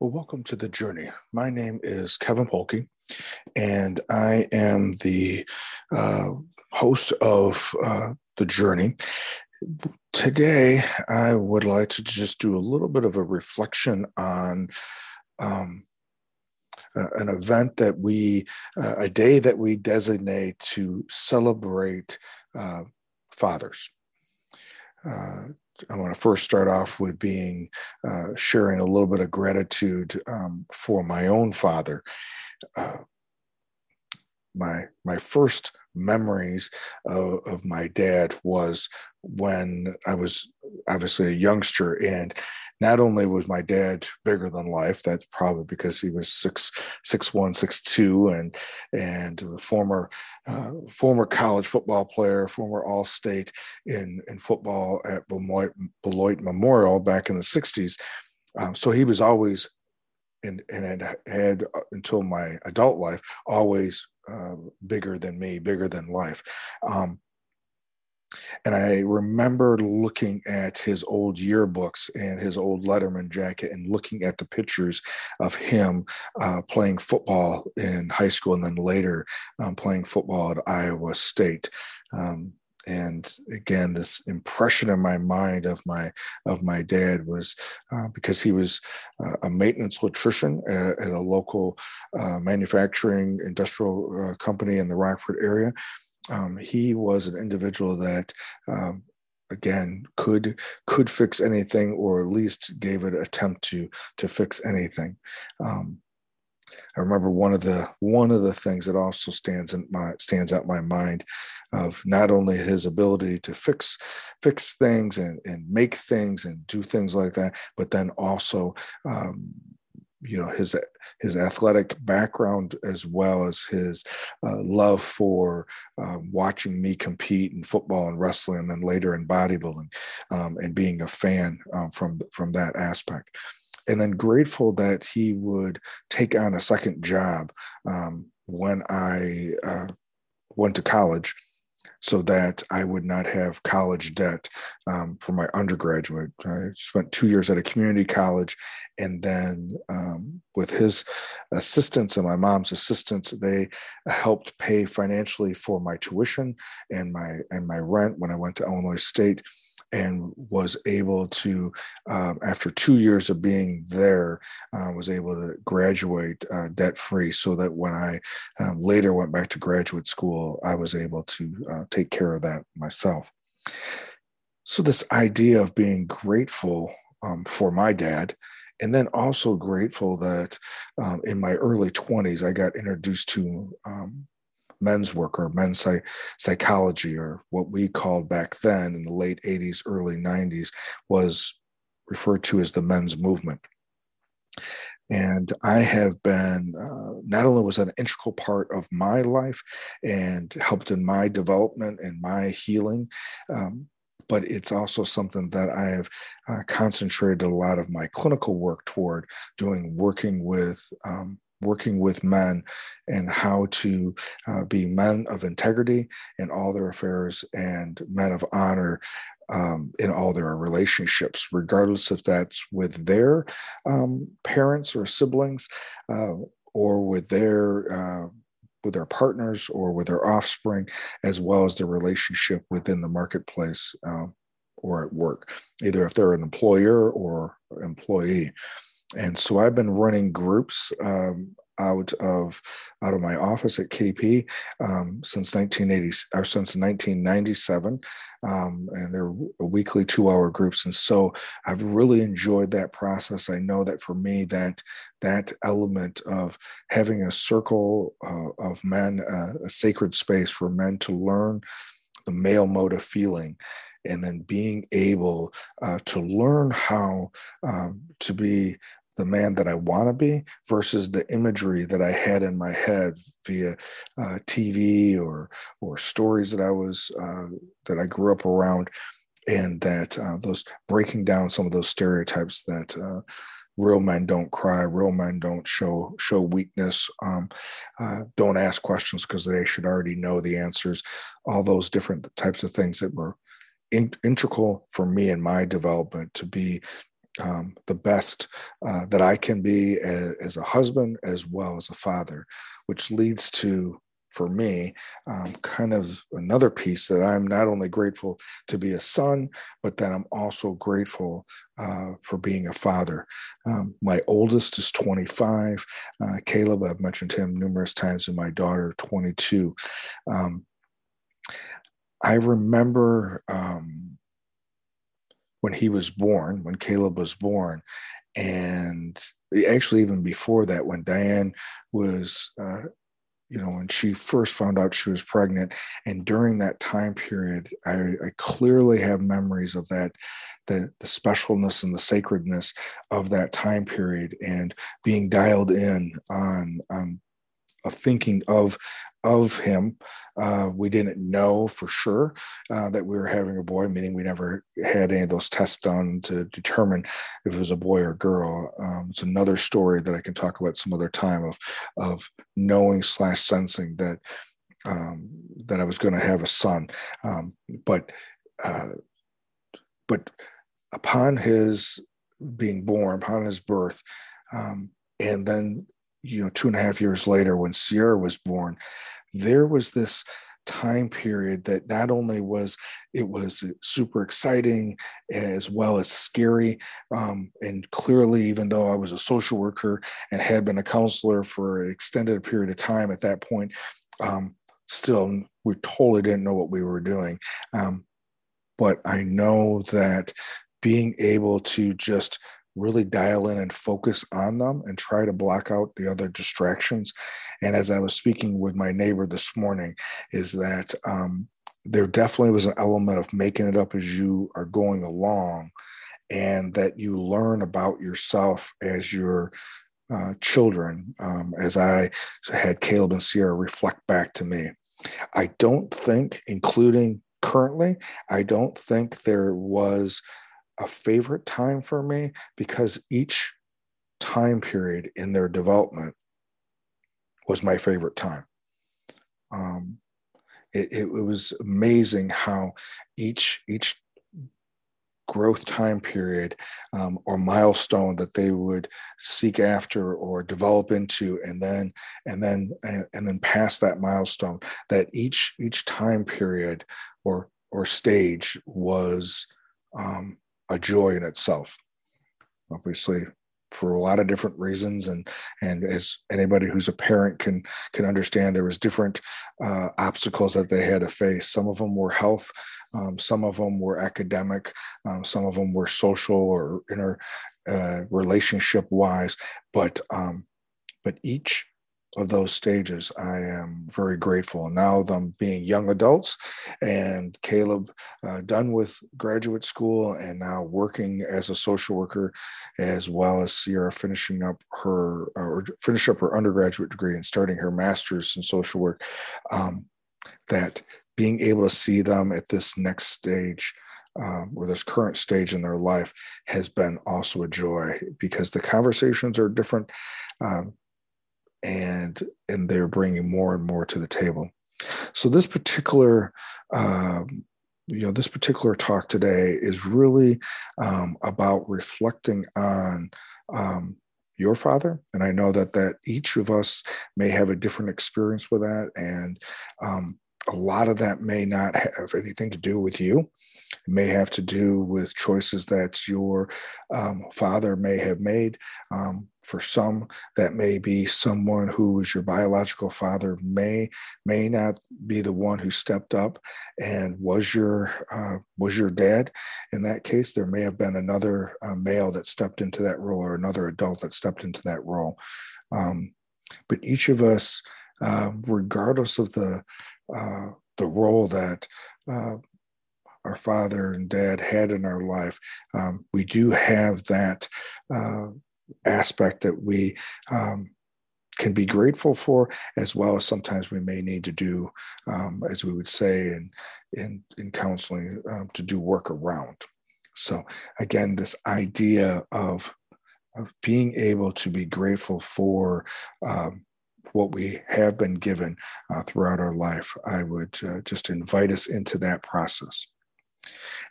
Well, welcome to the journey. My name is Kevin Polky, and I am the uh, host of uh, The Journey. Today, I would like to just do a little bit of a reflection on um, uh, an event that we, uh, a day that we designate to celebrate uh, fathers. I want to first start off with being uh, sharing a little bit of gratitude um, for my own father. Uh, my my first memories of, of, my dad was when I was obviously a youngster, and not only was my dad bigger than life, that's probably because he was six six one, six two, and and former uh, former college football player, former All State in in football at Beloit, Beloit Memorial back in the '60s. Um, so he was always and and had had uh, until my adult life always uh, bigger than me, bigger than life. Um, and I remember looking at his old yearbooks and his old Letterman jacket and looking at the pictures of him uh, playing football in high school and then later um, playing football at Iowa State. Um, and again this impression in my mind of my of my dad was uh, because he was uh, a maintenance electrician at, at a local uh, manufacturing industrial uh, company in the rockford area. Um, he was an individual that um, again could could fix anything or at least gave it attempt to to fix anything. Um, I remember one of the one of the things that also stands in my stands out my mind of not only his ability to fix fix things and, and make things and do things like that, but then also um, you know his his athletic background as well as his uh, love for uh, watching me compete in football and wrestling and then later in bodybuilding um, and being a fan um, from from that aspect and then grateful that he would take on a second job um, when I uh, went to college so that I would not have college debt um, for my undergraduate. I spent two years at a community college, and then um, with his assistance and my mom's assistance, they helped pay financially for my tuition and my and my rent when I went to Illinois State and was able to, um, after two years of being there, uh, was able to graduate uh, debt free so that when I um, later went back to graduate school, I was able to uh, take care of that myself. So, this idea of being grateful um, for my dad and then also grateful that um, in my early 20s i got introduced to um, men's work or men's psych- psychology, or what we called back then in the late 80s, early 90s, was referred to as the men's movement. And I have been, uh, not only was an integral part of my life and helped in my development and my healing, um, but it's also something that I have uh, concentrated a lot of my clinical work toward doing, working with um, working with men and how to uh, be men of integrity in all their affairs and men of honor um, in all their relationships, regardless if that's with their um, parents or siblings uh, or with their uh, with their partners or with their offspring, as well as their relationship within the marketplace um, or at work, either if they're an employer or employee and so I've been running groups um, out of out of my office at KP um, since 1980 or since 1997, um, and they're weekly two-hour groups. And so I've really enjoyed that process. I know that for me, that that element of having a circle uh, of men, uh, a sacred space for men to learn the male mode of feeling and then being able uh, to learn how um, to be the man that I want to be versus the imagery that I had in my head via uh, TV or or stories that I was uh, that I grew up around, and that uh, those breaking down some of those stereotypes that uh, real men don't cry, real men don't show show weakness, um, uh, don't ask questions because they should already know the answers. All those different types of things that were in, integral for me in my development to be um, the best uh, that I can be as, as, a husband as well as a father, which leads to, for me, um, kind of another piece that I'm not only grateful to be a son, but that I'm also grateful uh, for being a father. Um, my oldest is 25. Uh, Caleb, I've mentioned him numerous times, and my daughter, 22. Um, I remember um, when he was born, when Caleb was born, and actually even before that, when Diane was, uh, you know, when she first found out she was pregnant, and during that time period, I, I clearly have memories of that, the the specialness and the sacredness of that time period, and being dialed in on on thinking of of him. Uh, we didn't know for sure uh, that we were having a boy, meaning we never had any of those tests done to determine if it was a boy or girl. Um, it's another story that I can talk about some other time of of knowing slash sensing that um, that I was going to have a son, um, but uh, but upon his being born, upon his birth, um, and then you know, two and a half years later when Sierra was born, there was this time period that not only was it was super exciting as well as scary um, and clearly even though i was a social worker and had been a counselor for an extended period of time at that point um, still we totally didn't know what we were doing. Um, but i know that being able to just really dial in and focus on them and try to block out the other distractions. And as I was speaking with my neighbor this morning, is that um, there definitely was an element of making it up as you are going along, and that you learn about yourself as your uh, children, um, as I had Caleb and Sierra reflect back to me. I don't think, including currently, I don't think there was a favorite time for me because each time period in their development was my favorite time. Um, it, it, was amazing how each each growth time period um, or milestone that they would seek after or develop into and then and then and then past that milestone that each each time period or or stage was um, a joy in itself. Obviously, for a lot of different reasons, and and as anybody who's a parent can can understand, there was different uh, obstacles that they had to face. Some of them were health, um, some of them were academic, um, some of them were social or inner uh, relationship wise. But um, but each of those stages, I am very grateful. Now, them being young adults, and Caleb uh, done with graduate school and now working as a social worker, as well as Sierra finishing up her uh, or finish up her undergraduate degree and starting her master's in social work. Um, that being able to see them at this next stage. Um, or this current stage in their life has been also a joy because the conversations are different. Um, and and they're bringing more and more to the table. So this particular um, you know this particular talk today is really um, about reflecting on um, your father and i know that that each of us may have a different experience with that and um, a lot of that may not have anything to do with you. It may have to do with choices that your um, father may have made. For some, that may be someone who is your biological father may may not be the one who stepped up and was your uh, was your dad. In that case, there may have been another uh, male that stepped into that role or another adult that stepped into that role. Um, but each of us, uh, regardless of the uh, the role that uh, our father and dad had in our life, um, we do have that uh, aspect that we um, can be grateful for, as well as sometimes we may need to do, um, as we would say in in, in counseling, um, to do work around. So again, this idea of of being able to be grateful for um, what we have been given uh, throughout our life. I would uh, just invite us into that process.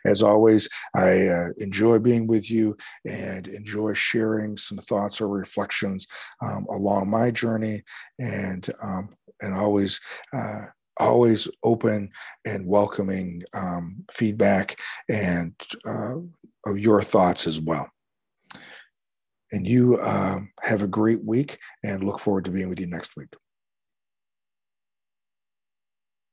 As always, I uh, enjoy being with you and enjoy sharing some thoughts or reflections um, along my journey, and um, and always. Uh, always open and welcoming um, feedback and uh, of your thoughts as well. And you uh, have a great week and look forward to being with you next week.